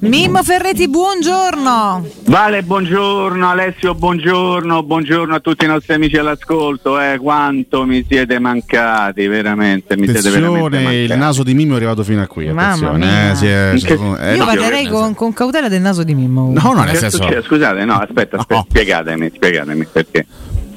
Mimmo Ferretti, buongiorno. Vale, buongiorno, Alessio, buongiorno, buongiorno a tutti i nostri amici all'ascolto. Eh, quanto mi siete mancati, veramente. Mi siete veramente mancati. il naso di Mimmo è arrivato fino a qui. Attenzione, eh, si è, che, eh, io parlerei con, con, cautela del naso di Mimmo. No, no, nel senso... Scusate, no, aspetta, aspetta no. spiegatemi, spiegatemi perché.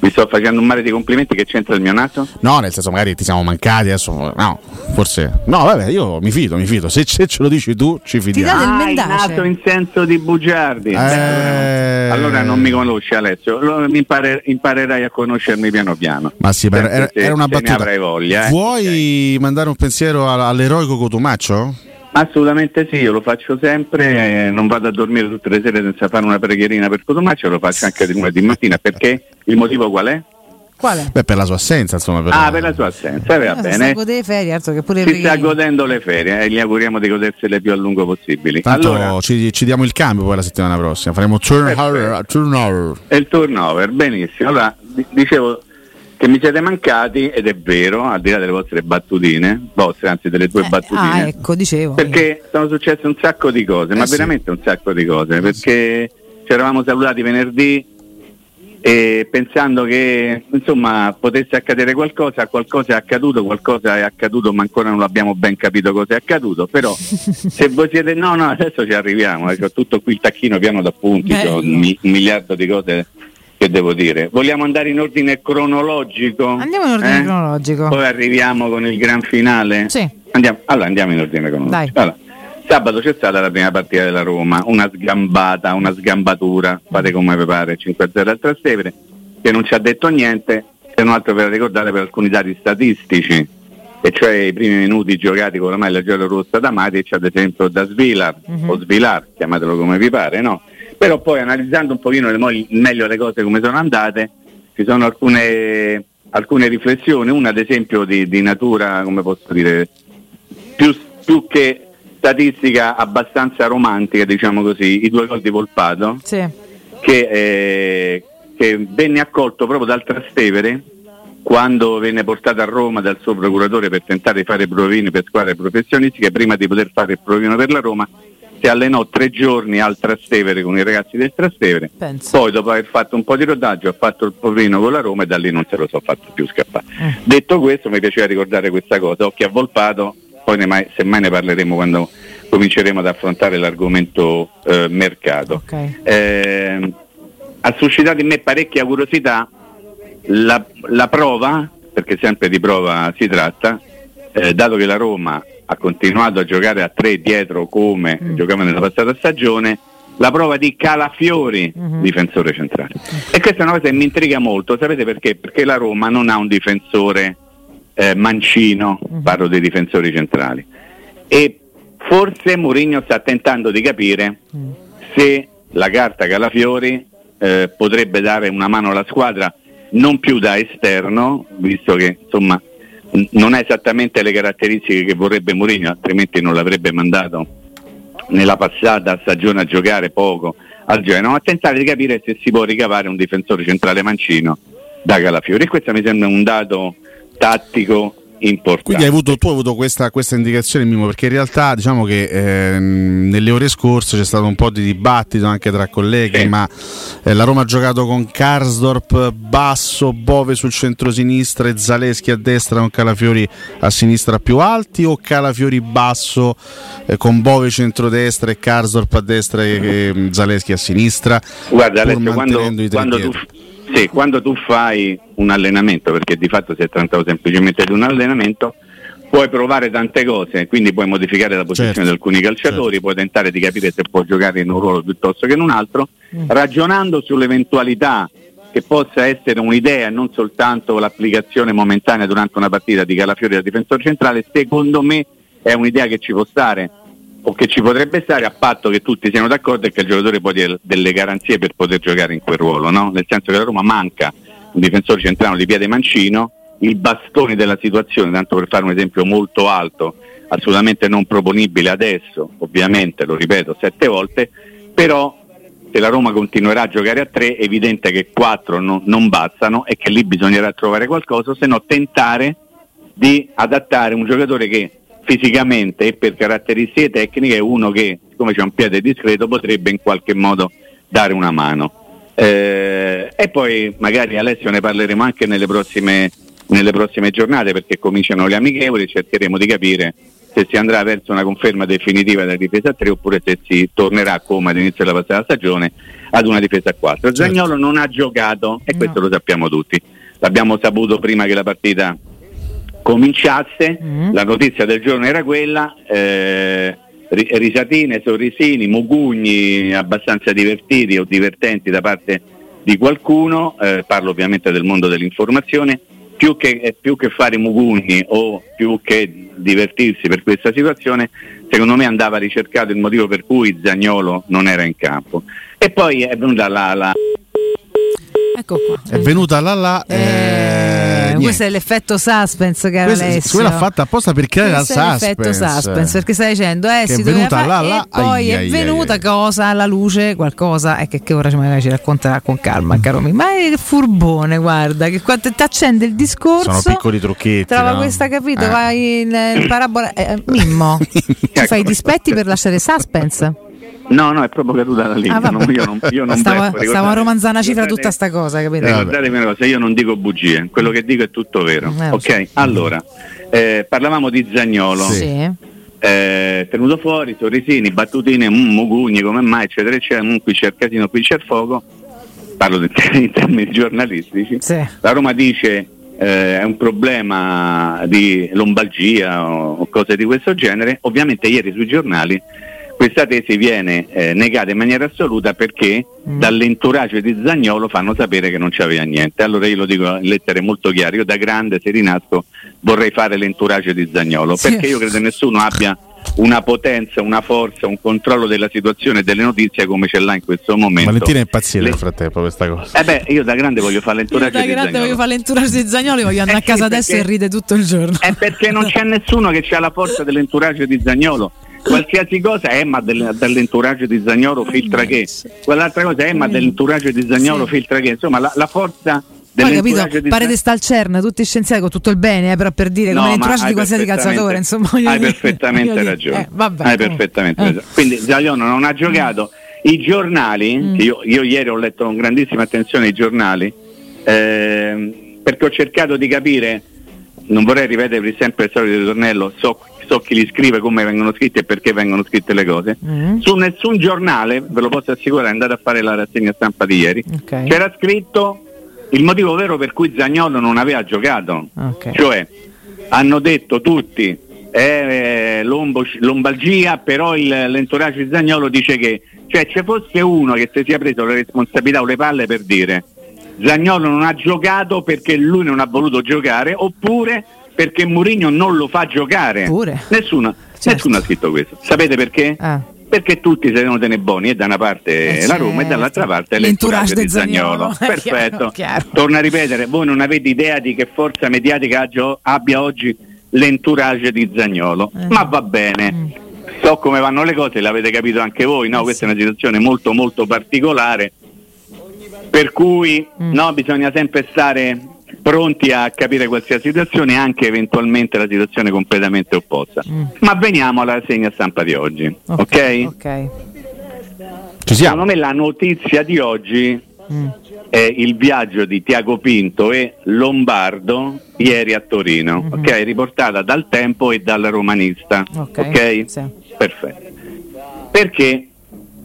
Mi sto facendo un mare di complimenti che c'entra il mio naso? No, nel senso magari ti siamo mancati adesso. No, forse. No, vabbè, io mi fido, mi fido. Se, se ce lo dici tu, ci fidiamo. Ti dà del ah, naso in senso di bugiardi. Eh... Allora non mi conosci Alessio, allora impare, imparerai a conoscermi piano piano. Ma sì, era, era, una battuta. Voglia, eh? Vuoi okay. mandare un pensiero all'eroico Cotumaccio? Assolutamente sì, io lo faccio sempre, eh, non vado a dormire tutte le sere senza fare una preghierina per Cotomaccio, lo faccio anche di lunedì mattina, perché il motivo qual è? Quale? Beh, per la sua assenza, insomma. Per ah, per la sua assenza, va no, bene. Si gode ferie, altro che pure Si sta godendo le ferie e eh, gli auguriamo di godersele più a lungo possibili. Tanto allora, ci, ci, diamo il cambio poi la settimana prossima, faremo turnover. turnover. il turnover, benissimo. Allora, dicevo, che mi siete mancati ed è vero, al di là delle vostre battutine, vostre anzi delle tue eh, battutine. Ah, ecco, dicevo. Perché sono successe un sacco di cose, eh ma sì. veramente un sacco di cose, perché ci eravamo salutati venerdì e pensando che insomma potesse accadere qualcosa, qualcosa è accaduto, qualcosa è accaduto ma ancora non abbiamo ben capito cosa è accaduto, però se voi siete no no adesso ci arriviamo, ecco, tutto qui il tacchino piano d'appunti, un miliardo di cose che devo dire. Vogliamo andare in ordine cronologico? Andiamo in ordine eh? cronologico. Poi arriviamo con il gran finale. Sì. Andiamo, allora andiamo in ordine cronologico. Allora, sabato c'è stata la prima partita della Roma, una sgambata, una sgambatura, fate come vi pare, 5-0 al Trastevere, che non ci ha detto niente, se non altro per ricordare per alcuni dati statistici, e cioè i primi minuti giocati con la maglia giallo-rossa da Matic, ad esempio da Svilar, uh-huh. o Svilar, chiamatelo come vi pare, no? Però poi analizzando un pochino le, meglio le cose come sono andate, ci sono alcune, alcune riflessioni, una ad esempio di, di natura, come posso dire, più, più, che statistica abbastanza romantica, diciamo così, i due gol di Volpato, sì. che, eh, che venne accolto proprio dal Trastevere quando venne portato a Roma dal suo procuratore per tentare di fare provini per squadre professionistiche, prima di poter fare il provino per la Roma, si allenò tre giorni al Trastevere con i ragazzi del Trastevere, Penso. poi dopo aver fatto un po' di rodaggio ha fatto il provino con la Roma e da lì non se lo so fatto più scappare. Eh. Detto questo mi piaceva ricordare questa cosa, occhi avvolpato, poi ne mai, semmai ne parleremo quando cominceremo ad affrontare l'argomento eh, mercato. Okay. Eh, ha suscitato in me parecchia curiosità la, la prova, perché sempre di prova si tratta, eh, dato che la Roma ha continuato a giocare a tre dietro come mm. giocava nella passata stagione, la prova di Calafiori, mm-hmm. difensore centrale. E questa è una cosa che mi intriga molto, sapete perché? Perché la Roma non ha un difensore eh, mancino, mm-hmm. parlo dei difensori centrali. E forse Mourinho sta tentando di capire mm. se la carta Calafiori eh, potrebbe dare una mano alla squadra non più da esterno, visto che insomma non ha esattamente le caratteristiche che vorrebbe Mourinho, altrimenti non l'avrebbe mandato nella passata stagione a giocare poco al Genoa, a tentare di capire se si può ricavare un difensore centrale mancino da Calafiori. E questo mi sembra un dato tattico importante. Quindi hai avuto, tu hai avuto questa, questa indicazione Mimo perché in realtà diciamo che eh, nelle ore scorse c'è stato un po' di dibattito anche tra colleghi, sì. ma eh, la Roma ha giocato con Karsdorp basso, Bove sul centro-sinistra e Zaleschi a destra con Calafiori a sinistra più alti o Calafiori basso eh, con Bove centro-destra e Karsdorp a destra e, e Zaleschi a sinistra? Guarda Alessio, quando, quando tu sì, quando tu fai un allenamento, perché di fatto si è trattato semplicemente di un allenamento, puoi provare tante cose, quindi puoi modificare la posizione certo, di alcuni calciatori, certo. puoi tentare di capire se può giocare in un ruolo piuttosto che in un altro, mm. ragionando sull'eventualità che possa essere un'idea e non soltanto l'applicazione momentanea durante una partita di Calafiori da difensore centrale, secondo me è un'idea che ci può stare o che ci potrebbe stare a patto che tutti siano d'accordo e che il giocatore poi dia delle garanzie per poter giocare in quel ruolo, no? nel senso che la Roma manca un difensore centrale di piede mancino, il bastone della situazione, tanto per fare un esempio molto alto, assolutamente non proponibile adesso, ovviamente lo ripeto sette volte, però se la Roma continuerà a giocare a tre è evidente che quattro no, non bastano e che lì bisognerà trovare qualcosa, se no tentare di adattare un giocatore che fisicamente e per caratteristiche tecniche è uno che siccome c'è un piede discreto potrebbe in qualche modo dare una mano. Eh, e poi magari Alessio ne parleremo anche nelle prossime, nelle prossime giornate perché cominciano le amichevoli, cercheremo di capire se si andrà verso una conferma definitiva della difesa a 3 oppure se si tornerà come all'inizio della passata stagione ad una difesa a 4. Certo. Zagnolo non ha giocato e no. questo lo sappiamo tutti. L'abbiamo saputo prima che la partita cominciasse, mm. la notizia del giorno era quella, eh, risatine, sorrisini, mugugni abbastanza divertiti o divertenti da parte di qualcuno, eh, parlo ovviamente del mondo dell'informazione, più che, eh, più che, fare mugugni o più che divertirsi per questa situazione, secondo me andava ricercato il motivo per cui Zagnolo non era in campo. E poi è venuta la, la Ecco qua. È venuta là là. Eh, eh, questo è l'effetto suspense, caro questo, Alessio. Quella fatta apposta per creare la suspense. l'effetto suspense, perché stai dicendo, eh, che si è venuta là, là, e poi ai, è venuta ai, cosa alla luce, qualcosa, e che, che ora magari ci racconterà con calma, caro mio. Ma è furbone, guarda, che quando ti accende il discorso. Sono piccoli trucchetti. Trova no? questa, capito? Eh. Vai in, in parabola. Eh, Mimmo, ti fai i dispetti per lasciare suspense? No, no, è proprio caduta la linea. Ah, non, io non, io non stavo, becco, stavo a romanzare una cifra tutta sta cosa, capito? Ricordatevi una cosa, io non dico bugie, quello che dico è tutto vero. Eh, ok, so. allora, eh, parlavamo di Zagnolo. Sì. Eh, tenuto fuori, sorrisini, battutine, mm, mugugni, come mai, eccetera, eccetera, mm, qui c'è il casino, qui c'è il fuoco. Parlo in termini giornalistici. Sì. La Roma dice eh, è un problema di lombalgia o, o cose di questo genere. Ovviamente ieri sui giornali questa tesi viene eh, negata in maniera assoluta perché mm. dall'entourage di Zagnolo fanno sapere che non c'aveva niente. Allora io lo dico in lettere molto chiare, io da grande se rinasco vorrei fare l'entourage di Zagnolo, Sì. perché io credo che nessuno abbia una potenza, una forza, un controllo della situazione e delle notizie come ce l'ha in questo momento. Valentina è impazzita Le- nel frattempo questa cosa. Eh beh, io da grande voglio fare l'entourage da di grande Zaniolo. voglio fare l'entourage di Zagnoli, voglio andare Eh a casa sì, adesso perché- e ride tutto il giorno. È perché non c'è nessuno che ha la forza dell'entourage di Zagnolo. Qualsiasi cosa è ma del- dall'entourage di Zagnolo filtra che. Quell'altra cosa è ma dell'entourage di Zagnolo Sì. filtra che. Insomma, la, la forza Poi dell'entourage capito, di pare Zan- di sta al CERN, tutti scienziati con tutto il bene, eh, però per dire No, come l'entourage di qualsiasi calciatore, insomma. Hai dire- perfettamente ragione. Eh, vabbè, hai comunque. perfettamente Eh. ragione. Quindi Zaglione non ha giocato. I giornali, Mm. che io, io ieri ho letto con grandissima attenzione i giornali, ehm, perché ho cercato di capire, non vorrei ripetere sempre il solito ritornello, so, so chi li scrive, come vengono scritti e perché vengono scritte le cose. Mm. Su nessun giornale, ve lo posso assicurare, andate a fare la rassegna stampa di ieri, Ok. c'era scritto il motivo vero per cui Zagnolo non aveva giocato. Ok. Cioè, hanno detto tutti è lombo- lombalgia, però il, l'entourage di Zagnolo dice che cioè ci fosse uno che si sia preso le responsabilità o le palle per dire Zagnolo non ha giocato perché lui non ha voluto giocare oppure perché Mourinho non lo fa giocare. Pure. Nessuno, Certo. nessuno ha scritto questo. Sapete perché? Ah. Perché tutti si devono tenere buoni e da una parte Eh, la Roma e certo. dall'altra parte L'entourage di. Zagnolo. Eh, chiaro, Perfetto. chiaro. Torno a ripetere, voi non avete idea di che forza mediatica abbia oggi l'entourage di Zagnolo, Eh. ma va bene. Mm. So come vanno le cose, l'avete capito anche voi, no? Eh, Questa è una situazione molto molto particolare, per cui Mm. no, bisogna sempre stare pronti a capire qualsiasi situazione, anche eventualmente la situazione completamente opposta. Mm. Ma veniamo alla segna stampa di oggi, ok? Ok. Ci siamo. Secondo me la notizia di oggi Mm. è il viaggio di Tiago Pinto e Lombardo ieri a Torino, Mhm. ok? Riportata dal Tempo e dal Romanista, Ok. ok? Sì. Perfetto. Perché?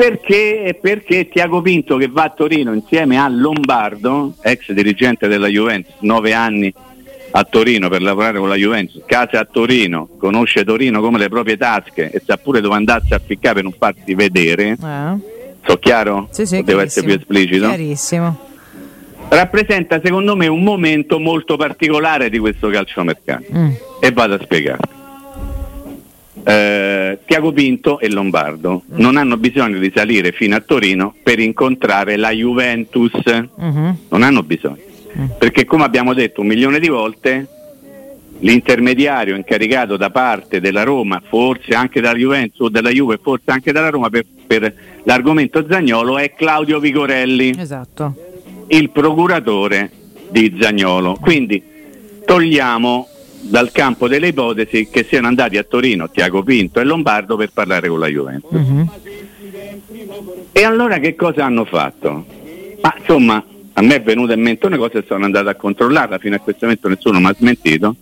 Perché, perché Tiago Pinto che va a Torino insieme a Lombardo, ex dirigente della Juventus, nove anni a Torino per lavorare con la Juventus, casa a Torino, conosce Torino come le proprie tasche e sa pure dove andarsi a ficcare per non farsi vedere, Eh? so chiaro? Sì, sì, Devo essere più esplicito? Chiarissimo. rappresenta secondo me un momento molto particolare di questo calciomercato Mm. e vado a spiegare. Eh, Tiago Pinto e Lombardo non hanno bisogno di salire fino a Torino per incontrare la Juventus, Mhm. non hanno bisogno, Mm. perché come abbiamo detto un milione di volte, l'intermediario incaricato da parte della Roma, forse anche dalla Juventus o della Juve, forse anche dalla Roma per, per l'argomento Zagnolo è Claudio Vigorelli Esatto. il procuratore di Zagnolo. Quindi togliamo dal campo delle ipotesi che siano andati a Torino Tiago Pinto e Lombardo per parlare con la Juventus. Mhm. E allora che cosa hanno fatto? Ma insomma, a me è venuta in mente una cosa e sono andato a controllarla, fino a questo momento nessuno mi ha smentito,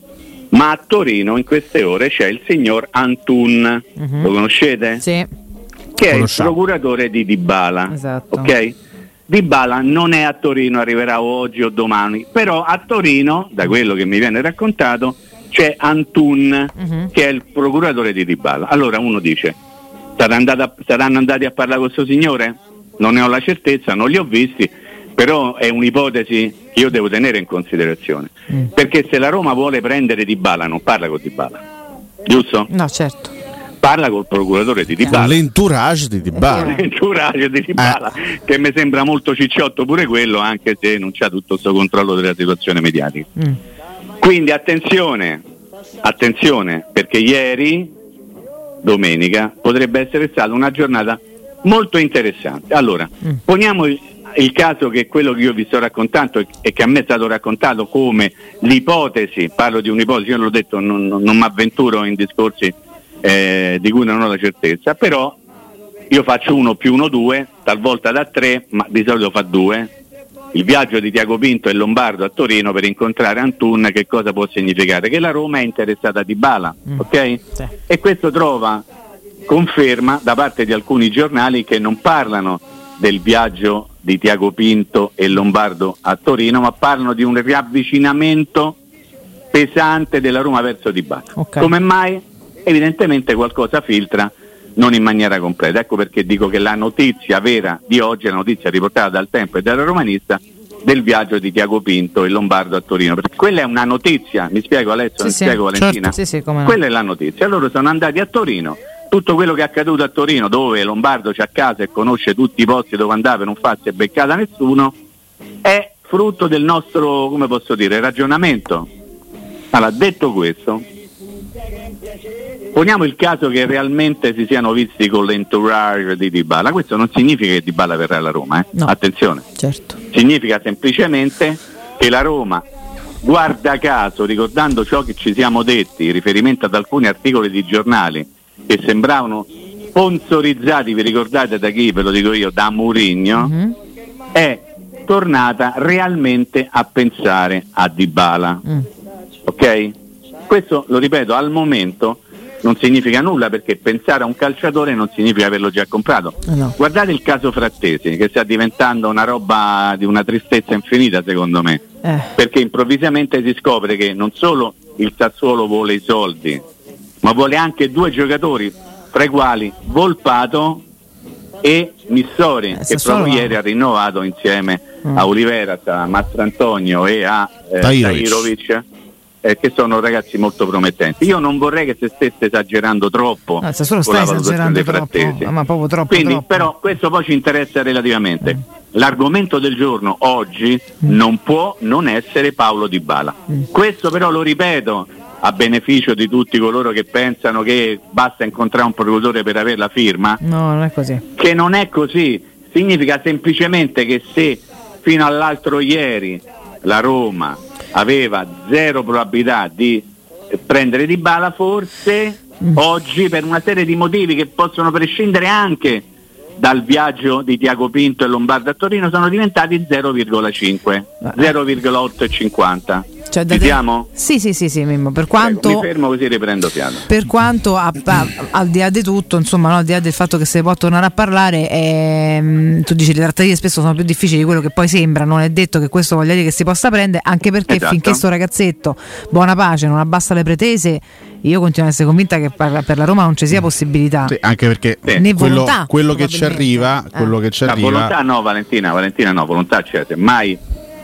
ma a Torino in queste ore c'è il signor Antun, uh-huh. lo conoscete? Sì. Che è il procuratore di Dybala. Esatto. Ok? Dybala non è a Torino, arriverà oggi o domani, però a Torino, da quello che mi viene raccontato, c'è Antun, uh-huh. che è il procuratore di Dybala. Allora uno dice, a, saranno andati a parlare con questo signore? Non ne ho la certezza, non li ho visti, però è un'ipotesi che io devo tenere in considerazione. Mm. Perché se la Roma vuole prendere Di Bala non parla con Di Bala, giusto? No, certo. Parla col procuratore di Dybala. L'entourage di Dybala. L'entourage di Dybala, eh. che mi sembra molto cicciotto pure quello, anche se non c'ha tutto questo controllo della situazione mediatica. Mm. Quindi attenzione, attenzione, perché ieri, domenica, potrebbe essere stata una giornata molto interessante. Allora, mm. poniamo il caso che quello che io vi sto raccontando e che a me è stato raccontato come l'ipotesi, parlo di un'ipotesi, io l'ho detto, non, non, non mi avventuro in discorsi eh, di cui non ho la certezza, però io faccio uno più uno due, talvolta da tre, ma di solito fa due. Il viaggio di Tiago Pinto e Lombardo a Torino per incontrare Antun che cosa può significare? Che la Roma è interessata di Bala, mm. ok? Sì. E questo trova conferma da parte di alcuni giornali che non parlano del viaggio di Tiago Pinto e Lombardo a Torino, ma parlano di un riavvicinamento pesante della Roma verso Di Bala. Okay. Come mai? Evidentemente qualcosa filtra non in maniera completa. Ecco perché dico che la notizia vera di oggi, la notizia riportata dal Tempo e dalla Romanista, del viaggio di Tiago Pinto e Lombardo a Torino. Perché quella è una notizia, mi spiego Alessio, sì, mi sì, spiego Valentina. Certo. Sì, no. Quella è la notizia. Loro sono andati a Torino tutto quello che è accaduto a Torino, dove Lombardo c'è a casa e conosce tutti i posti dove andava e non fa si è beccata nessuno, è frutto del nostro, come posso dire, ragionamento. Allora, detto questo, poniamo il caso che realmente si siano visti con l'entourage di Dybala, questo non significa che Dybala verrà alla Roma, eh? no, attenzione, certo. significa semplicemente che la Roma guarda caso, ricordando ciò che ci siamo detti in riferimento ad alcuni articoli di giornali che sembravano sponsorizzati, vi ricordate da chi, ve lo dico io, da Mourinho, mm-hmm. è tornata realmente a pensare a Dybala. Mm. Ok? Questo lo ripeto, al momento non significa nulla perché pensare a un calciatore non significa averlo già comprato. Eh no. Guardate il caso Frattesi che sta diventando una roba di una tristezza infinita secondo me, eh. perché improvvisamente si scopre che non solo il Sassuolo vuole i soldi, ma vuole anche due giocatori, tra i quali Volpato e Missori, eh, che proprio ieri ha rinnovato insieme mm. a Olivera, a Mastrantonio e a eh, Tairovic. Eh, che sono ragazzi molto promettenti. Io non vorrei che si stesse esagerando troppo no, con la valutazione dei frattesi. Ma proprio troppo, Quindi, troppo. però, questo poi ci interessa relativamente. Mm. L'argomento del giorno oggi mm. non può non essere Paolo Di Bala. Mm. Questo però lo ripeto, a beneficio di tutti coloro che pensano che basta incontrare un procuratore per avere la firma. No, non è così. Che non è così. Significa semplicemente che se fino all'altro ieri la Roma aveva zero probabilità di prendere di bala, forse mm. oggi per una serie di motivi che possono prescindere anche dal viaggio di Tiago Pinto e Lombardo a Torino sono diventati 0,5, 0,850. Cioè, Ci siamo? Sì, sì, sì, sì, Mimmo. Per quanto, Prego, mi fermo così riprendo piano. Per quanto, a, a, al di là di tutto, insomma, no, al di là del fatto che si può tornare a parlare, ehm, tu dici le trattative spesso sono più difficili di quello che poi sembra. Non è detto che questo voglia dire che si possa prendere, anche perché esatto. finché sto ragazzetto, buona pace, non abbassa le pretese, io continuo ad essere convinta che per la Roma non ci sia possibilità. Sì, anche perché sì. né quello, volontà, quello che ci arriva, eh. quello che ci arriva. La volontà no, Valentina, Valentina no, volontà c'è, mai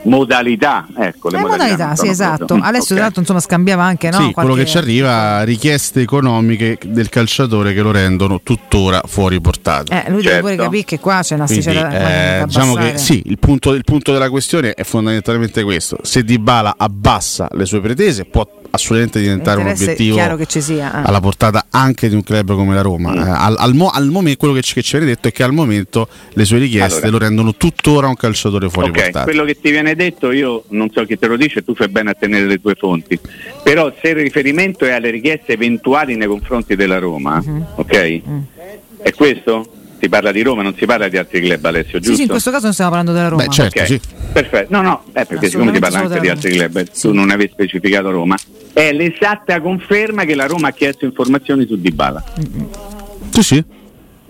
modalità. Ecco, le, le modalità, modalità sì, esatto. Adesso okay. insomma scambiava anche no, sì, qualche... quello che ci arriva richieste economiche del calciatore che lo rendono tuttora fuori portata. Eh, lui certo. deve pure capire che qua c'è una sticella eh, diciamo che sì, il punto, il punto della questione è fondamentalmente questo. Se Dybala abbassa le sue pretese può assolutamente diventare un obiettivo sia, eh. alla portata anche di un club come la Roma. Mm. Eh, al, al, mo, al, momento quello che ci, che ci viene detto è che al momento le sue richieste allora. lo rendono tuttora un calciatore fuori okay, portata. Quello che ti viene detto io non so chi te lo dice, tu fai bene a tenere le tue fonti, però se il riferimento è alle richieste eventuali nei confronti della Roma, mm-hmm. ok? Mm. È questo? Si parla di Roma, non si parla di altri club Alessio, giusto? Sì, sì, in questo caso non stiamo parlando della Roma. Beh, certo, okay. sì. Perfetto, no, no, eh, perché siccome si parla anche di altri club, sì. tu non avevi specificato Roma, è l'esatta conferma che la Roma ha chiesto informazioni su Dybala. Mm-hmm. Sì, sì,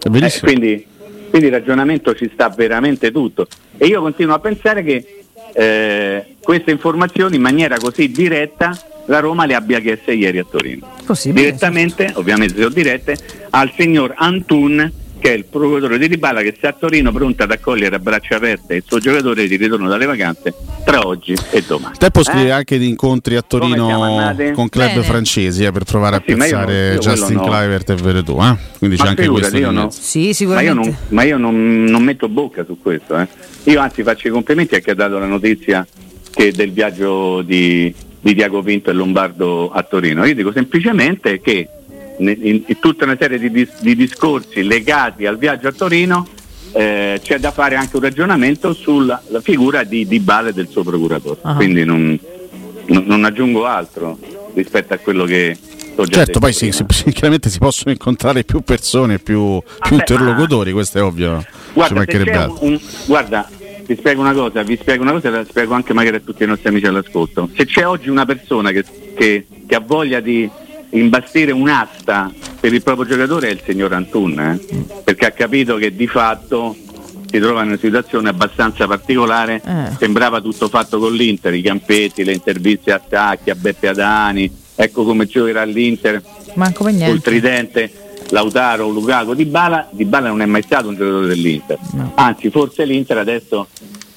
è verissimo. Eh, quindi, quindi il ragionamento ci sta veramente tutto. E io continuo a pensare che eh, queste informazioni in maniera così diretta la Roma le abbia chieste ieri a Torino. Possibile, Direttamente, certo. ovviamente sono dirette, al signor Antun che è il procuratore di Ribala che sta a Torino pronto ad accogliere a braccia aperte il suo giocatore di ritorno dalle vacanze tra oggi e domani. Tempo eh? scrive anche di incontri a Torino con club Bene. francesi eh, per provare sì, a piazzare Justin no. Clivert e Veretù. Eh? Quindi ma c'è anche questo. Io no. Sì, sicuramente. Ma io, non, ma io non, non, metto bocca su questo. Eh. Io anzi faccio i complimenti a chi ha dato la notizia che del viaggio di, di Diago Pinto e Lombardo a Torino. Io dico semplicemente che in, in tutta una serie di, di, discorsi legati al viaggio a Torino eh, c'è da fare anche un ragionamento sulla figura di, di Bale del suo procuratore. Uh-huh. Quindi non, non, non, aggiungo altro rispetto a quello che ho già certo, detto. poi sì, si, chiaramente si possono incontrare più persone, più, più interlocutori, ma... questo è ovvio. Guarda, un, un, guarda, vi spiego una cosa, vi spiego una cosa e la spiego anche magari a tutti i nostri amici all'ascolto. Se c'è oggi una persona che, che, che ha voglia di imbastire un'asta per il proprio giocatore è il signor Antun, eh? perché ha capito che di fatto si trova in una situazione abbastanza particolare, eh. sembrava tutto fatto con l'Inter, i campetti, le interviste a Sacchi, a Beppe Adani, ecco come giocherà l'Inter Manco tridente Lautaro, Lukaku, Di Bala, Di Bala non è mai stato un giocatore dell'Inter, no. anzi forse l'Inter adesso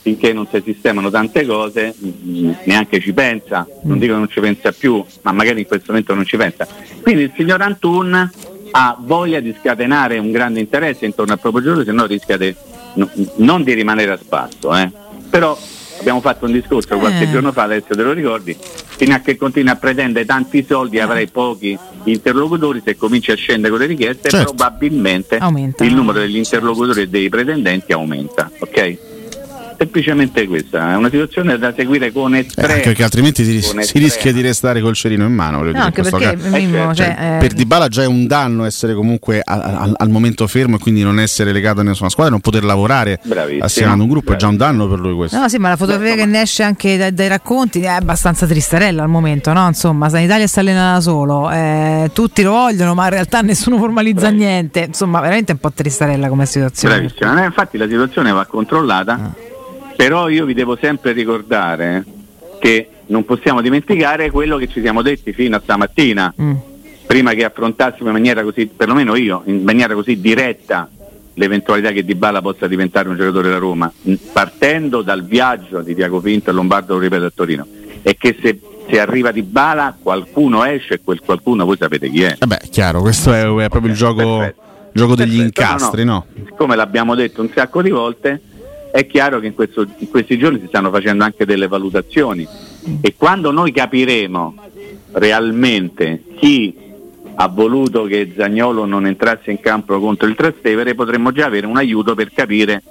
finché non si sistemano tante cose mm, neanche ci pensa, non dico che non ci pensa più, ma magari in questo momento non ci pensa. Quindi il signor Antun ha voglia di scatenare un grande interesse intorno al proprio giocatore, se no rischia di, no, non di rimanere a spasso. Eh. Però abbiamo fatto un discorso qualche eh. giorno fa, adesso te lo ricordi, fino a che continui a pretendere tanti soldi e avrai pochi interlocutori, se cominci a scendere con le richieste certo. probabilmente aumenta. il numero degli interlocutori e dei pretendenti aumenta. Okay? Semplicemente questa, è una situazione da seguire con estremo. Eh, perché altrimenti si, si rischia di restare col cerino in mano. No, anche perché Mimmo, cioè, cioè, eh, per Dybala già è un danno essere comunque a, a, al momento fermo e quindi non essere legato a nessuna squadra, non poter lavorare Bravissimo. assieme ad un gruppo, Bravissimo. è già un danno per lui questo. No, sì, ma la fotografia che ne esce anche dai, dai, racconti è abbastanza tristarella al momento, no? Insomma, San Italia sta allenando da solo, eh, tutti lo vogliono, ma in realtà nessuno formalizza Bravissimo. niente. Insomma, veramente un po' tristarella come situazione. Bravissimo, eh, infatti la situazione va controllata. Ah però io vi devo sempre ricordare che non possiamo dimenticare quello che ci siamo detti fino a stamattina, mm. prima che affrontassimo in maniera così, perlomeno io, in maniera così diretta l'eventualità che Di Bala possa diventare un giocatore da Roma, partendo dal viaggio di Tiago Pinto e Lombardo, lo ripeto, a Torino, e che se, se arriva Di Bala qualcuno esce e quel qualcuno voi sapete chi è. Vabbè, chiaro, questo è, è proprio il gioco, gioco degli perfetto. incastri, no, no? no? Come l'abbiamo detto un sacco di volte, è chiaro che in, questo, in, questi giorni si stanno facendo anche delle valutazioni e quando noi capiremo realmente chi ha voluto che Zagnolo non entrasse in campo contro il Trastevere potremmo già avere un aiuto per capire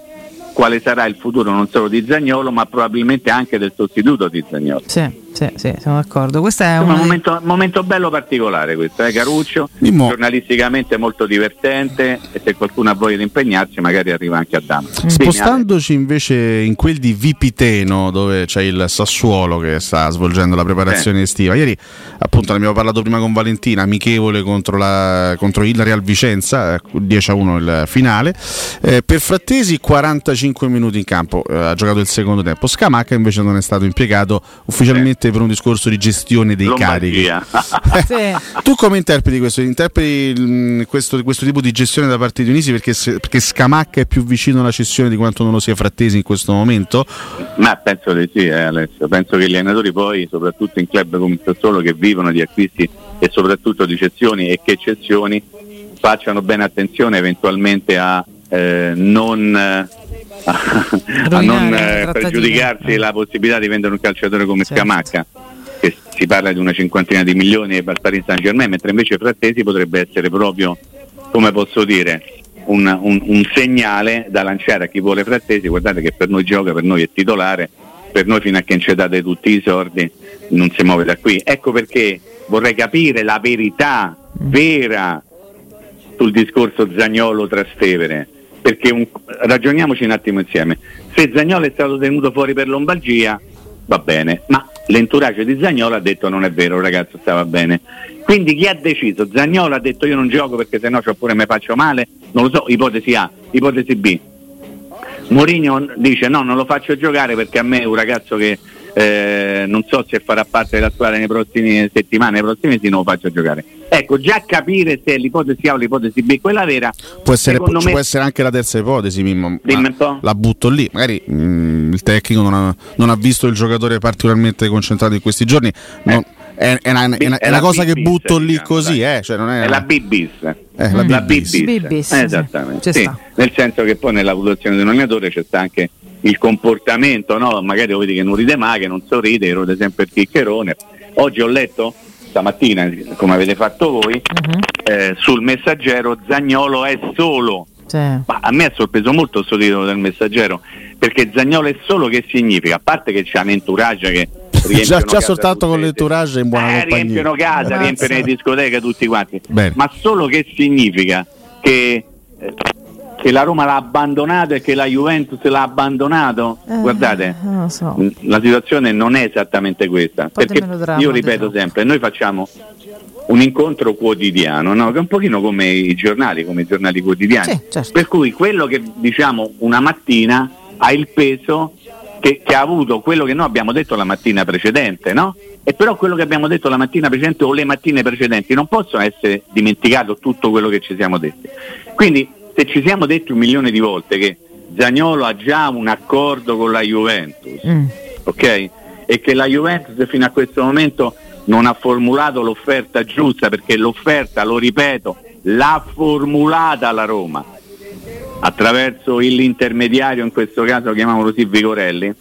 quale sarà il futuro non solo di Zagnolo ma probabilmente anche del sostituto di Zagnolo. Sì. Sì, sì, siamo d'accordo. Questo è un momento, momento, bello particolare questo, eh, Caruccio, Mimmo. giornalisticamente molto divertente e se qualcuno ha voglia di impegnarsi magari arriva anche a Dama. Spostandoci invece in quel di Vipiteno dove c'è il Sassuolo che sta svolgendo la preparazione eh. estiva. Ieri appunto ne abbiamo parlato prima con Valentina, amichevole contro, la, contro il Real Vicenza, 10 ecco, a 1 il finale. Eh, per Frattesi 45 minuti in campo, eh, ha giocato il secondo tempo. Scamacca invece non è stato impiegato ufficialmente per un discorso di gestione dei Lombardia. carichi. sì. Tu come interpreti questo? Interpreti mm, questo, questo, tipo di gestione da parte di Unisi perché, perché, Scamacca è più vicino alla cessione di quanto non lo sia Frattesi in questo momento? Ma penso di sì, eh, Alessio. Penso che gli allenatori poi, soprattutto in club come il Sassuolo, che vivono di acquisti e soprattutto di cessioni e che cessioni, facciano bene attenzione eventualmente a eh, non a non eh, pregiudicarsi la possibilità di vendere un calciatore come certo. Scamacca che si parla di una cinquantina di milioni per Paris Saint Germain mentre invece Frattesi potrebbe essere proprio come posso dire un, un, un, segnale da lanciare a chi vuole Frattesi. Guardate che per noi gioca, per noi è titolare per noi fino a che non ci date tutti i soldi non si muove da qui. Ecco perché vorrei capire la verità vera sul discorso Zagnolo-Trastevere perché un, ragioniamoci un attimo insieme. Se Zagnolo è stato tenuto fuori per lombalgia, va bene, ma l'entourage di Zagnolo ha detto non è vero, ragazzo, stava bene. Quindi chi ha deciso? Zagnolo ha detto io non gioco perché sennò no pure mi faccio male, non lo so, ipotesi A, ipotesi B. Mourinho dice no, non lo faccio giocare perché a me è un ragazzo che eh, non so se farà parte della squadra nei prossimi settimane, nei prossimi mesi non lo faccio giocare. Ecco, già capire se l'ipotesi A o l'ipotesi B è quella vera. Può essere, me... può essere anche la terza ipotesi, Mimmo. La butto lì. Magari mh, mm, il tecnico non ha, non ha, visto il giocatore particolarmente concentrato in questi giorni. Non, eh è, è, una, è, una, è una cosa che butto lì diciamo, così, eh? cioè non è, la B-bis. Eh, la mm. B-bis. B-bis. Esattamente. Sì. Nel senso che poi nella valutazione denominatore c'è sta anche il comportamento, no? magari lo vedi che non ride mai, che non sorride, rode sempre il chiccherone. Oggi ho letto stamattina, come avete fatto voi, uh-huh. eh, sul messaggero Zagnolo è solo. Sì. Ma a me ha sorpreso molto questo titolo del messaggero, perché Zagnolo è solo che significa, a parte che c'è un entourage che già, già soltanto con l'entourage in buona eh, compagnia riempiono casa, Grazie. riempiono le discoteche tutti quanti Bene. ma solo che significa che, eh, che, la Roma l'ha abbandonato e che la Juventus l'ha abbandonato eh, guardate so. la situazione non è esattamente questa perché dramma, io ripeto sempre noi facciamo un incontro quotidiano, no? che è un pochino come i giornali, come i giornali quotidiani. Sì, certo. Per cui quello che diciamo una mattina ha il peso che, che, ha avuto quello che noi abbiamo detto la mattina precedente, no? E però quello che abbiamo detto la mattina precedente o le mattine precedenti non possono essere dimenticato tutto quello che ci siamo detti. Quindi se ci siamo detti un milione di volte che Zagnolo ha già un accordo con la Juventus, mm. ok? E che la Juventus fino a questo momento non ha formulato l'offerta giusta perché l'offerta, lo ripeto, l'ha formulata la Roma attraverso l'intermediario, in questo caso chiamiamolo così Vigorelli,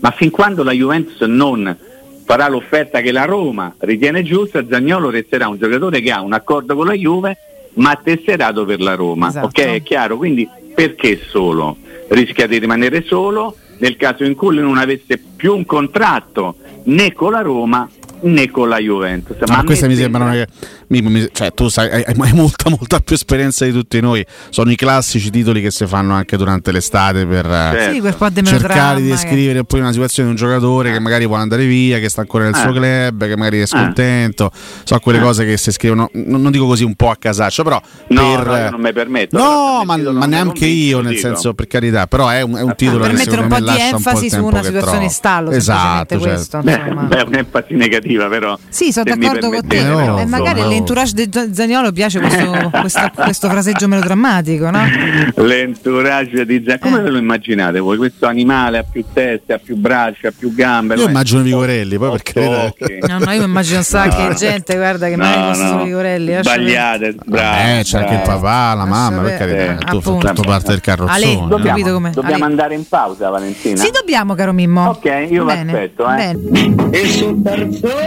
ma fin quando la Juventus non farà l'offerta che la Roma ritiene giusta, Zagnolo resterà un giocatore che ha un accordo con la Juve, ma tesserato per la Roma. Esatto. Ok, è chiaro? Quindi perché solo? Rischia di rimanere solo nel caso in cui non avesse più un contratto né con la Roma né con la Juventus. Ma, ma questa mi sembra una, mi, cioè, tu sai, hai, hai, molta, molta più esperienza di tutti noi. Sono i classici titoli che si fanno anche durante l'estate per, certo. sì, per cercare di descrivere poi una situazione di un giocatore che magari vuole andare via, che sta ancora nel eh. suo club, che magari è scontento. Eh. So quelle eh. cose che si scrivono, non, non, dico così un po' a casaccio, però. No, per, no non mi permetto. No, ma, ma neanche io, nel titolo. senso, per carità, però è un, è un titolo per che mettere un po' di enfasi su una situazione in stallo. Esatto, questo, certo. Beh, è un'enfasi negativa, però. Sì, sono d'accordo con te. No, magari no. l'entourage di Zagnolo piace questo, questo, questo, fraseggio melodrammatico, no? L'entourage di Zagnolo. Come eh. ve lo immaginate voi? Questo animale ha più teste, ha più braccia, ha più gambe? Io immagino Vigorelli, poi perché. No, no, io immagino un sacco di gente, guarda che no, no, sono Vigorelli. Sbagliate, bravo. Eh, c'è anche il papà, la mamma, per carità, eh, tutto, tutto parte del carrozzone. Ale, dobbiamo, dobbiamo andare in pausa, Valentina? Sì, dobbiamo, caro Mimmo. Ok, io vi aspetto. Eh. E sul tarzone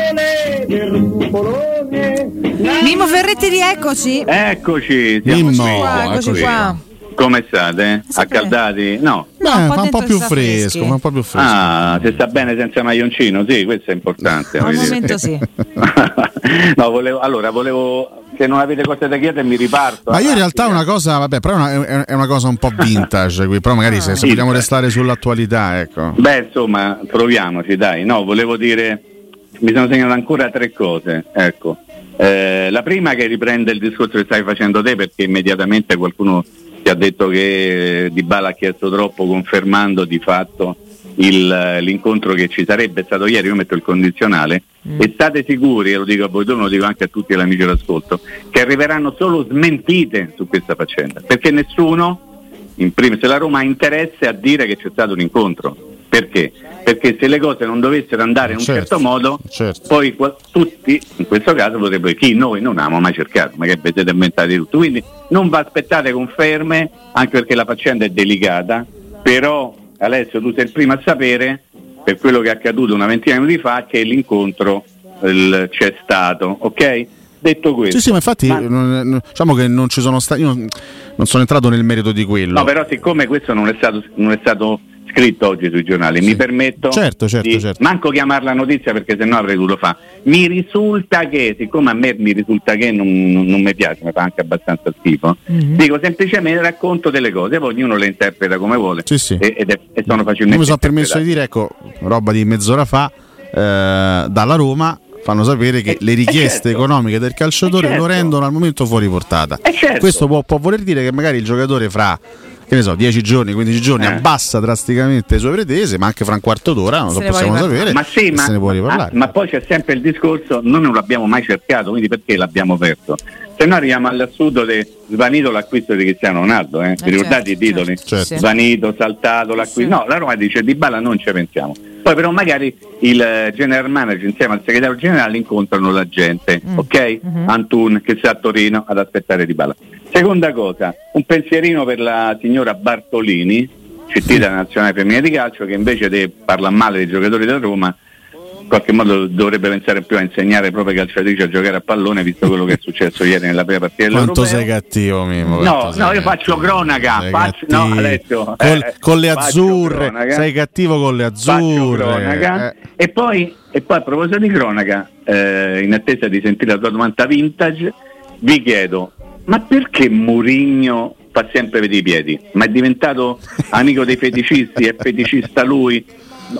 del cupolone Mimmo Ferretti, rieccoci. Eccoci, siamo Mimmo, qua, eccoci qua. Come state? Accaldati? No. No, eh, un, po un po' più fresco, un po' più fresco. Ah, se sta bene senza maglioncino, sì, questo è importante. Al momento sì. no, volevo, allora, volevo, se non avete cose da chiedere mi riparto. Ma io in realtà una cosa, vabbè, però è una, è una cosa un po' vintage qui, però magari se, se vogliamo restare sull'attualità, ecco. Beh, insomma, proviamoci, dai. No, volevo dire, mi sono segnato ancora tre cose, ecco. Eh, la prima che riprende il discorso che stai facendo te perché immediatamente qualcuno ti ha detto che Di Bala ha chiesto troppo confermando di fatto il, l'incontro che ci sarebbe stato ieri, io metto il condizionale mm. e state sicuri, e lo dico a voi due, lo dico anche a tutti gli amici d'ascolto, che arriveranno solo smentite su questa faccenda, perché nessuno, in primis la Roma, ha interesse a dire che c'è stato un incontro perché? Perché se le cose non dovessero andare in un certo, certo modo, certo. poi tutti, in questo caso potrebbero, chi noi non abbiamo mai cercato, ma che siete inventati tutto. Quindi non va aspettate conferme, anche perché la faccenda è delicata, però Alessio tu sei il primo a sapere, per quello che è accaduto una ventina di minuti fa, che l'incontro il, c'è stato, ok? Detto questo, sì, sì, ma infatti ma... Non, diciamo che non ci sono stati. Io non sono entrato nel merito di quello. No, però siccome questo non è stato, non è stato scritto oggi sui giornali. Sì. Mi permetto certo, certo, di certo. manco chiamarla notizia perché sennò avrei dovuto fare. Mi risulta che, siccome a me mi risulta che non, non, non mi piace, mi fa anche abbastanza schifo, mm-hmm. dico semplicemente racconto delle cose, poi ognuno le interpreta come vuole sì, sì. E, ed è, e sono facilmente. Mi sono permesso di dire, ecco, roba di mezz'ora fa, eh, dalla Roma fanno sapere che eh, le richieste certo. economiche del calciatore certo. lo rendono al momento fuori portata. Certo. Questo può, può, voler dire che magari il giocatore fra che ne so, 10 giorni, 15 giorni eh. abbassa drasticamente le sue pretese, ma anche fra un quarto d'ora non lo possiamo sapere. Ma sì, ma, ah, ma, poi c'è sempre il discorso, noi non l'abbiamo mai cercato, quindi perché l'abbiamo perso? Se no arriviamo all'assurdo di svanito l'acquisto di Cristiano Ronaldo, eh? vi eh ricordate certo, i titoli? Certo. Svanito, saltato l'acquisto. No, la Roma dice di Bala non ci pensiamo. Poi però magari il eh, general manager insieme al segretario generale incontrano la gente, mm. ok? Mm-hmm. Antun che sta a Torino ad aspettare di Bala. Seconda cosa, un pensierino per la signora Bartolini, CT della Nazionale Femminile di Calcio, che invece di parlare male dei giocatori da Roma qualche modo dovrebbe pensare più a insegnare ai propri calciatrici a giocare a pallone visto quello che è successo ieri nella prima partita quanto sei cattivo Mimo no, no io faccio cronaca faccio, no, Alessio, Col, eh, con le azzurre cronaca, sei cattivo con le azzurre eh. e, poi, e poi a proposito di cronaca eh, in attesa di sentire la tua domanda vintage vi chiedo ma perché Murigno fa sempre vedere i piedi? Ma è diventato amico dei feticisti? È feticista lui?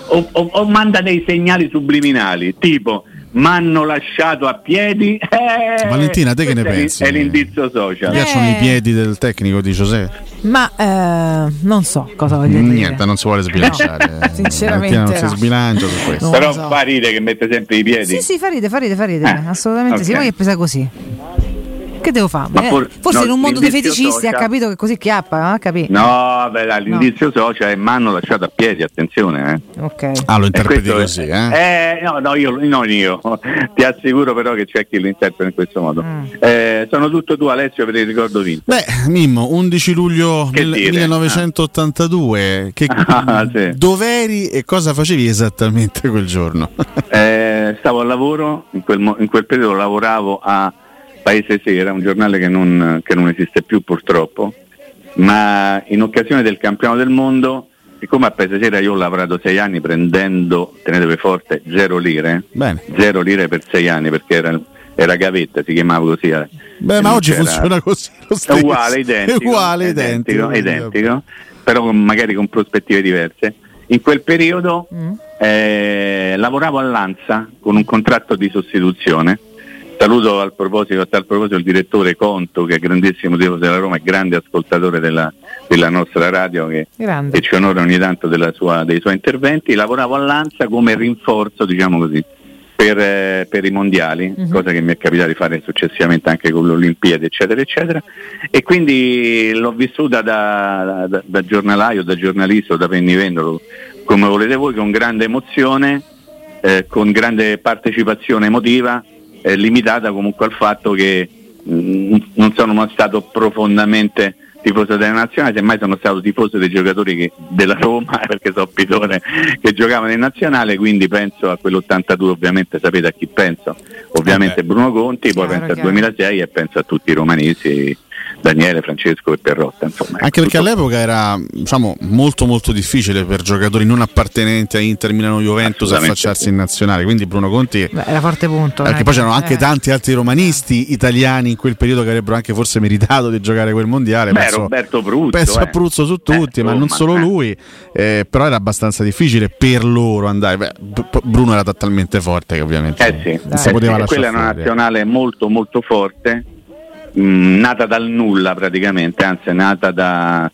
O, o, o manda dei segnali subliminali, tipo mi hanno lasciato a piedi. Eh, Valentina, te che ne pensi? È l'indizio social. Mi piacciono eh. i piedi del tecnico di José? Ma eh, non so cosa voglio dire. Niente, non si vuole sbilanciare. no, sinceramente. non no. si sbilancia su questo. Non Però so. fa ride che mette sempre i piedi. Sì, sì, fa ride, fa ride, fa ride. Eh, assolutamente okay. sì. Poi è presa così. Che devo fare? Eh, for- forse no, in un mondo dei feticisti social... ha capito che così chiappa, ha capito? No, beh, dai, l'indizio no. social è mano lasciato a piedi, attenzione. Eh. Ok. Ah, lo interpreti così, eh? eh? No, no, io, non io. Ti assicuro però che c'è chi lo interpreta in questo modo. Mm. Eh, sono tutto tu Alessio per il ricordo vinto. Beh, Mimmo, 11 luglio del 1982, che, ah, sì. dov'eri e cosa facevi esattamente quel giorno? Eh, stavo al lavoro, in quel, in quel periodo lavoravo a Paese Sera, un giornale che non, che non, esiste più purtroppo, ma in occasione del campionato del mondo, siccome a Paese Sera io ho lavorato sei anni prendendo, tenetevi forte, zero lire, Bene. zero lire per sei anni perché era, era gavetta, si chiamava così. Eh. Beh, ma oggi funziona così. Lo stesso. È uguale, identico. È uguale, identico. identico, identico però con, magari con prospettive diverse. In quel periodo mm. eh, lavoravo all'Anza con un contratto di sostituzione Saluto al proposito, a tal proposito il direttore Conto, che è grandissimo tifoso della Roma e grande ascoltatore della, della nostra radio, che, che, ci onora ogni tanto sua, dei suoi interventi. Lavoravo all'Anza come rinforzo, diciamo così, per, eh, per i mondiali, uh-huh. cosa che mi è capitato di fare successivamente anche con le Olimpiadi, eccetera, eccetera. E quindi l'ho vissuta da, da, da giornalaio, da giornalista, da pennivendolo, come volete voi, con grande emozione, eh, con grande partecipazione emotiva eh, limitata comunque al fatto che mh, mm, non sono mai stato profondamente tifoso della nazionale, semmai sono stato tifoso dei giocatori che, della Roma, perché so Pitone che giocavano in nazionale, quindi penso a quell'82, ovviamente sapete a chi penso, ovviamente okay. Bruno Conti, poi chiaro, penso chiaro. al 2006 e penso a tutti i romanesi Daniele, Francesco e Perrotta. Insomma, Anche perché tutto... all'epoca era diciamo, molto molto difficile per giocatori non appartenenti a Inter, Milano, Juventus affacciarsi in nazionale, quindi Bruno Conti Beh, era forte punto. Perché eh. poi c'erano anche eh. tanti altri romanisti italiani in quel periodo che avrebbero anche forse meritato di giocare quel mondiale. Beh, penso, Roberto Pruzzo. Penso eh. a Pruzzo su tutti, eh, ma non solo lui, eh, però era abbastanza difficile per loro andare. Beh, Bruno era talmente forte che ovviamente eh sì. non si poteva lasciare. Quella è una nazionale molto molto forte mh, mm, nata dal nulla praticamente, anzi è nata da,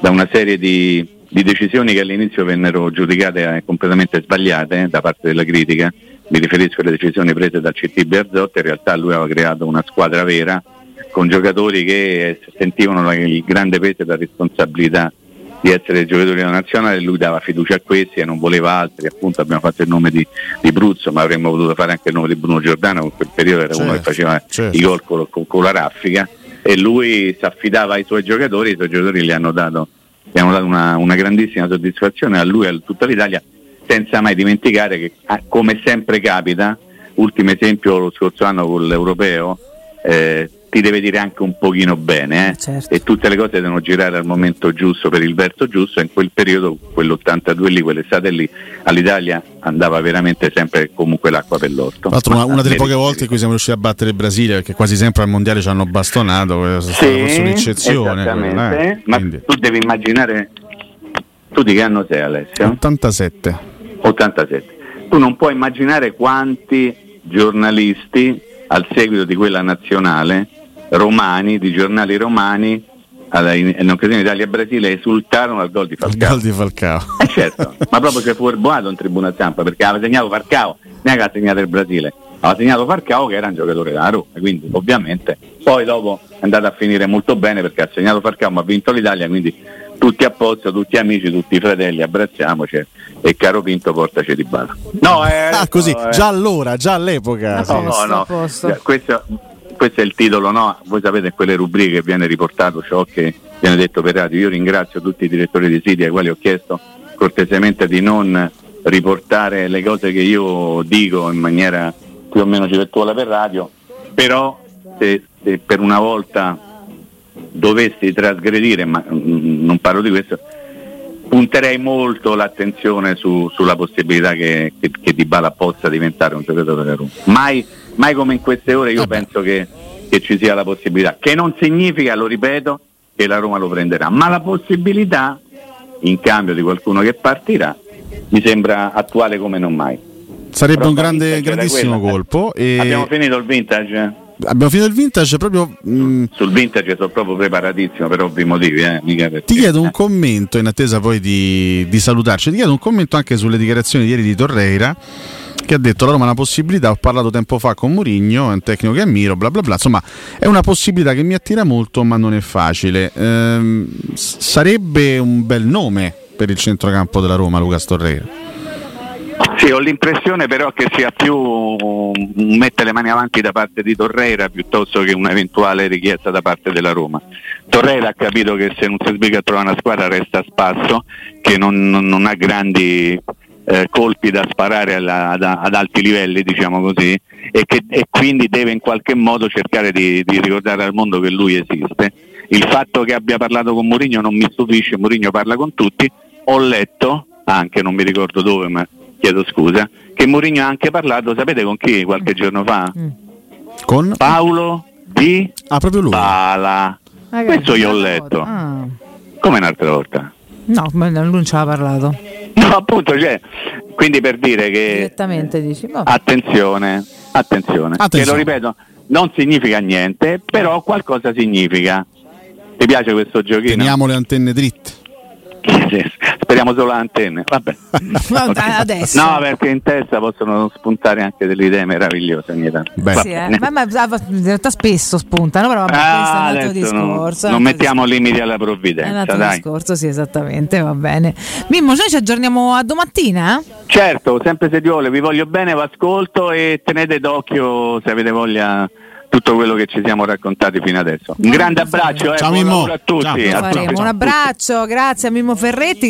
da una serie di, di, decisioni che all'inizio vennero giudicate eh, completamente sbagliate eh, da parte della critica. Mi riferisco alle decisioni prese dal CT Berzotti, in realtà lui aveva creato una squadra vera con giocatori che sentivano il grande peso e la responsabilità di essere giocatore della nazionale, lui dava fiducia a questi e non voleva altri, appunto abbiamo fatto il nome di, di Bruzzo, ma avremmo potuto fare anche il nome di Bruno Giordano, in quel periodo era certo, uno che certo, faceva certo. i gol con, con, con, la raffica e lui si affidava ai suoi giocatori, i suoi giocatori gli hanno dato, gli hanno dato una, una, grandissima soddisfazione a lui e a tutta l'Italia, senza mai dimenticare che ah, come sempre capita, ultimo esempio lo scorso anno con l'Europeo, eh, ti deve dire anche un pochino bene eh? certo. e tutte le cose devono girare al momento giusto per il verso giusto e in quel periodo, quell'82 lì, quell'estate lì, all'italia andava veramente sempre comunque l'acqua per l'orto. Tra l'altro una, una delle poche volte in cui siamo riusciti a battere il Brasile perché quasi sempre al mondiale ci hanno bastonato, è stata sì, un'eccezione. Eh? Ma Quindi. tu devi immaginare, tu di che anno sei Alessio? 87. 87. Tu non puoi immaginare quanti giornalisti al seguito di quella nazionale romani, di giornali romani, in occasione Italia-Brasile esultarono al gol di Falcao. Gol di Falcao. Eh certo, ma proprio si fu erboato in tribuna stampa perché aveva segnato Falcao, neanche ha segnato il Brasile, aveva segnato Falcao che era un giocatore da Roma, quindi ovviamente poi dopo è andato a finire molto bene perché ha segnato Falcao ma ha vinto l'Italia, quindi tutti a posto, tutti amici, tutti fratelli, abbracciamoci e caro Pinto portaci di bala. No, eh, ah, così, no, eh. già allora, già all'epoca. No, sì. no, no. Questo, questo, è il titolo, no? Voi sapete in quelle rubriche viene riportato ciò che viene detto per radio. Io ringrazio tutti i direttori di siti ai quali ho chiesto cortesemente di non riportare le cose che io dico in maniera più o meno civettuola per radio, però se, se per una volta dovessi trasgredire, ma mm, non parlo di questo, punterei molto l'attenzione su, sulla possibilità che, che, che Di Bala possa diventare un giocatore da Roma. Mai, mai come in queste ore io penso che, che ci sia la possibilità, che non significa, lo ripeto, che la Roma lo prenderà, ma la possibilità, in cambio di qualcuno che partirà, mi sembra attuale come non mai. Sarebbe Però un grande, grandissimo colpo. E... Abbiamo finito il vintage? abbiamo finito il vintage proprio mh, mm, sul vintage sono proprio preparatissimo per ovvi motivi eh, perché, ti chiedo un commento in attesa poi di, di, salutarci ti chiedo un commento anche sulle dichiarazioni di ieri di Torreira che ha detto la Roma è una possibilità ho parlato tempo fa con Murigno è un tecnico che ammiro bla bla bla. Insomma è una possibilità che mi attira molto ma non è facile. Ehm, sarebbe un bel nome per il centrocampo della Roma Lucas Torreira? Sì, ho l'impressione però che sia più un mette le mani avanti da parte di Torreira piuttosto che un'eventuale richiesta da parte della Roma. Torreira ha capito che se non si sbriga a trovare una squadra resta a spasso, che non, non, non ha grandi eh, colpi da sparare alla, ad, ad, alti livelli, diciamo così, e, che, e quindi deve in qualche modo cercare di, di, ricordare al mondo che lui esiste. Il fatto che abbia parlato con Mourinho non mi stupisce, Mourinho parla con tutti, ho letto, anche non mi ricordo dove, ma chiedo scusa, che Mourinho ha anche parlato, sapete con chi qualche giorno fa? Mm. Con? Paolo di ah, proprio lui. Pala. Ah, Questo io ho letto. Ah. Come un'altra volta? No, lui non ci ha parlato. No, appunto, cioè, quindi per dire che... Direttamente dici. No. Attenzione, attenzione, attenzione. Che lo ripeto, non significa niente, però qualcosa significa. Ti piace questo giochino? Teniamo le antenne dritte. Speriamo solo antenne. Vabbè. Adesso. No, perché in testa possono spuntare anche delle idee meravigliose ogni tanto. Sì, eh. ma, ma, in realtà spesso spuntano, però vabbè, ah, questo è un altro discorso. Non, non mettiamo limiti alla provvidenza. È un altro dai. discorso, sì, esattamente, va bene. Mimmo, noi ci aggiorniamo a domattina? Certo, sempre se ti vuole, vi voglio bene, vi ascolto e tenete d'occhio se avete voglia tutto quello che ci siamo raccontati fino adesso. Un grande abbraccio, eh, Ciao, Mimmo. a tutti. Ciao. A tutti. Un abbraccio, grazie a Mimmo Ferretti.